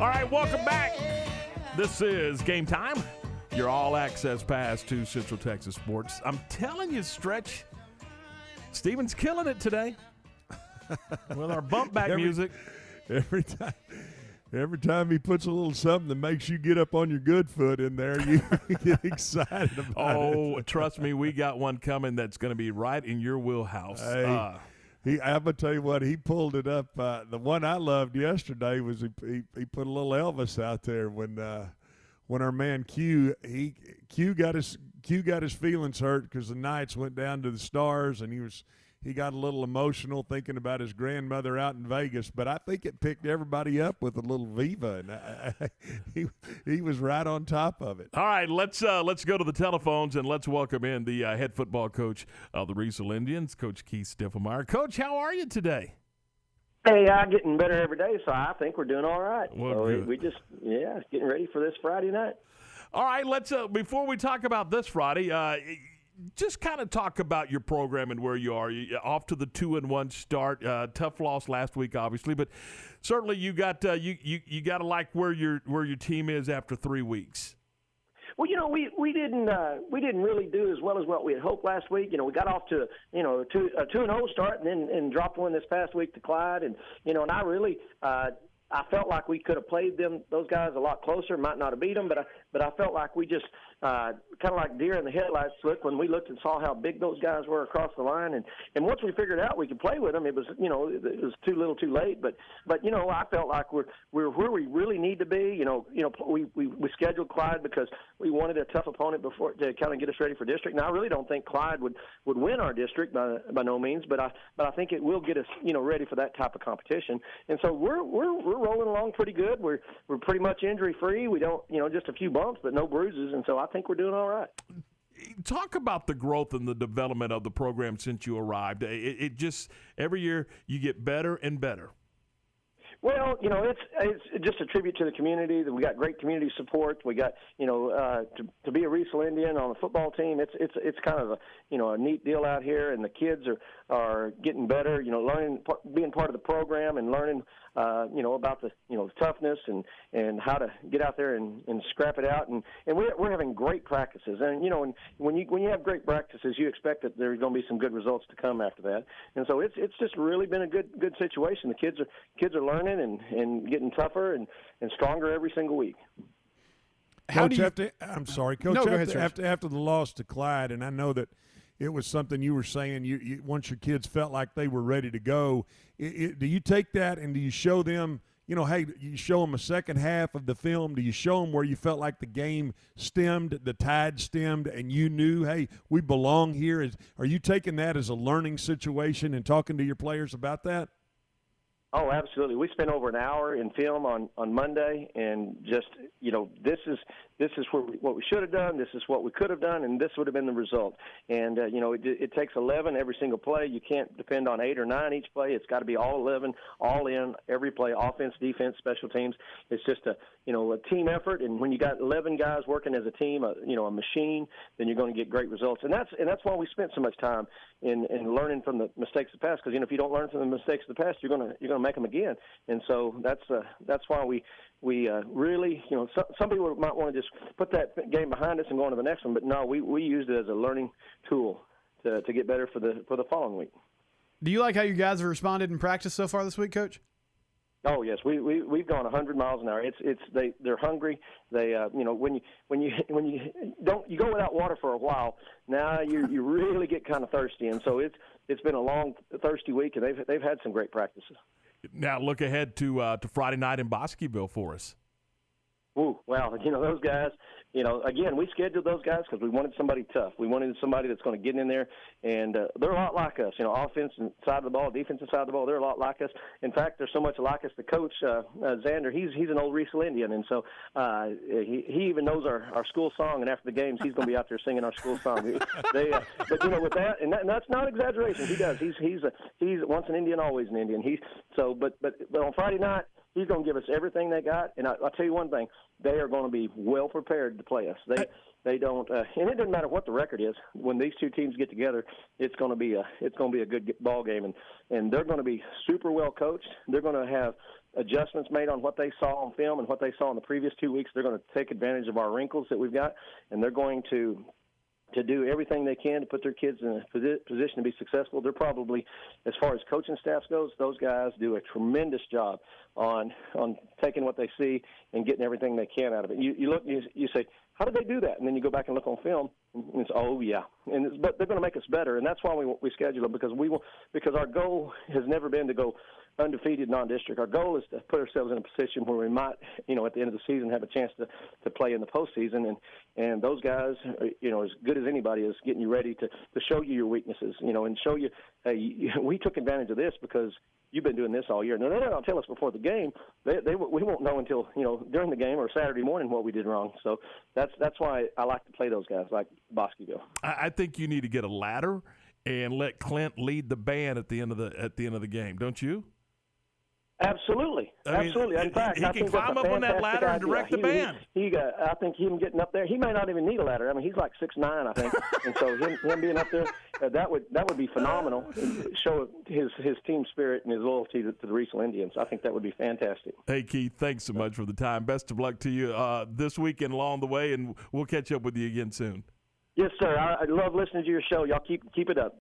All right, welcome back. This is game time. Your all access pass to Central Texas Sports. I'm telling you, Stretch, Steven's killing it today with our bump back Every- music. Every time, every time he puts a little something that makes you get up on your good foot in there, you get excited about Oh, it. Oh, trust me, we got one coming that's going to be right in your wheelhouse. Hey, Uh, he, I'm gonna tell you what, he pulled it up. Uh, the one I loved yesterday was he, he, he put a little Elvis out there when uh, when our man Q he Q got his Q got his feelings hurt because the Knights went down to the Stars and he was he got a little emotional thinking about his grandmother out in Vegas. But I think it picked everybody up with a little Viva and I, he he was right on top of it. All right, let's uh, let's go to the telephones and let's welcome in the uh, head football coach of the Riesel Indians, Coach Keith Stifflemire. Coach, how are you today? Hey, I'm getting better every day, so I think we're doing all right. Well, so we, good. we just, yeah, getting ready for this Friday night. All right, let's uh, before we talk about this Friday, uh, just kind of talk about your program and where you are. You, off to the two and one start. Uh, tough loss last week, obviously, but certainly you got uh, you you, you got to like where your where your team is after three weeks. Well, you know, we we didn't uh, we didn't really do as well as what we had hoped last week. You know, we got off to you know a two a two and zero start, and then and dropped one this past week to Clyde, and you know, and I really. Uh, I felt like we could have played them those guys a lot closer. Might not have beat them, but I but I felt like we just uh, kind of like deer in the headlights look when we looked and saw how big those guys were across the line. And and once we figured out we could play with them, it was you know it was too little, too late. But but you know I felt like we're we're where we really need to be. You know you know we we, we scheduled Clyde because we wanted a tough opponent before to kind of get us ready for district. Now I really don't think Clyde would would win our district by by no means, but I but I think it will get us you know ready for that type of competition. And so we're we're we're rolling along pretty good. We're we're pretty much injury free. We don't you know just a few bumps, but no bruises, and so I think we're doing all right. Talk about the growth and the development of the program since you arrived. It, it just every year you get better and better. Well, you know, it's it's just a tribute to the community. That we got great community support. We got, you know, uh, to to be a Riesel Indian on the football team. It's it's it's kind of a you know a neat deal out here, and the kids are are getting better. You know, learning being part of the program and learning, uh, you know, about the you know the toughness and and how to get out there and, and scrap it out. And and we're we're having great practices. And you know, and when you when you have great practices, you expect that there's going to be some good results to come after that. And so it's it's just really been a good good situation. The kids are kids are learning and, and getting tougher and, and stronger every single week. How do Coach, you- after, I'm sorry, Coach. No, go after, ahead, after after the loss to Clyde, and I know that it was something you were saying. You, you once your kids felt like they were ready to go. It, it, do you take that and do you show them? You know, hey, you show them a second half of the film. Do you show them where you felt like the game stemmed, the tide stemmed, and you knew, hey, we belong here? Is are you taking that as a learning situation and talking to your players about that? Oh, absolutely. We spent over an hour in film on on Monday, and just you know, this is this is what we, what we should have done. This is what we could have done, and this would have been the result. And uh, you know, it, it takes 11 every single play. You can't depend on eight or nine each play. It's got to be all 11, all in every play, offense, defense, special teams. It's just a you know a team effort, and when you got 11 guys working as a team, a, you know, a machine, then you're going to get great results. And that's and that's why we spent so much time in in learning from the mistakes of the past. Because you know, if you don't learn from the mistakes of the past, you're gonna you're gonna make them again. And so that's uh, that's why we we uh, really you know some, some people might want to just put that game behind us and go on to the next one, but no, we we used it as a learning tool to to get better for the for the following week. Do you like how you guys have responded in practice so far this week, Coach? Oh yes, we we we've gone 100 miles an hour. It's it's they they're hungry. They uh, you know when you when you when you don't you go without water for a while. Now you you really get kind of thirsty, and so it's it's been a long thirsty week, and they've they've had some great practices. Now look ahead to uh, to Friday night in Bosqueville for us. Ooh, well, you know those guys. You know, again, we scheduled those guys because we wanted somebody tough. We wanted somebody that's going to get in there, and uh, they're a lot like us. You know, offense side of the ball, defensive side of the ball, they're a lot like us. In fact, they're so much like us. The coach, uh, uh, Xander, he's he's an old Riesel Indian, and so uh, he he even knows our our school song. And after the games, he's going to be out there singing our school song. they, uh, but you know, with that, and, that, and that's not exaggeration. He does. He's he's a, he's once an Indian, always an Indian. He's so, but but but on Friday night he's going to give us everything they got. And I, I'll tell you one thing: they are going to be well prepared to play us. They they don't, uh, and it doesn't matter what the record is. When these two teams get together, it's going to be a it's going to be a good ball game, and and they're going to be super well coached. They're going to have adjustments made on what they saw on film and what they saw in the previous two weeks. They're going to take advantage of our wrinkles that we've got, and they're going to to do everything they can to put their kids in a position to be successful. They're probably, as far as coaching staffs goes, those guys do a tremendous job on on taking what they see and getting everything they can out of it. You you look you, you say, how did they do that? And then you go back and look on film, and it's oh yeah, and it's, but they're going to make us better, and that's why we we schedule them because we will because our goal has never been to go undefeated non-district. Our goal is to put ourselves in a position where we might, you know, at the end of the season, have a chance to to play in the postseason. And and those guys, are, you know, as good as anybody is getting you ready to to show you your weaknesses, you know, and show you. Hey, we took advantage of this because you've been doing this all year. No, they don't tell us before the game. They, they we won't know until you know during the game or Saturday morning what we did wrong. So that's that's why I like to play those guys like Bosqueville. I, I think you need to get a ladder and let Clint lead the band at the end of the at the end of the game, don't you? Absolutely, I mean, absolutely. In fact, he I can climb up on that ladder and direct he, the band. He, he, uh, I think him getting up there, he may not even need a ladder. I mean, he's like six nine, I think, and so him, him being up there, uh, that would that would be phenomenal. Show his his team spirit and his loyalty to, to, the Riesel Indians. I think that would be fantastic. Hey Keith, thanks so much for the time. Best of luck to you uh, this weekend along the way, and we'll catch up with you again soon. Yes, sir. I, I love listening to your show. Y'all keep keep it up.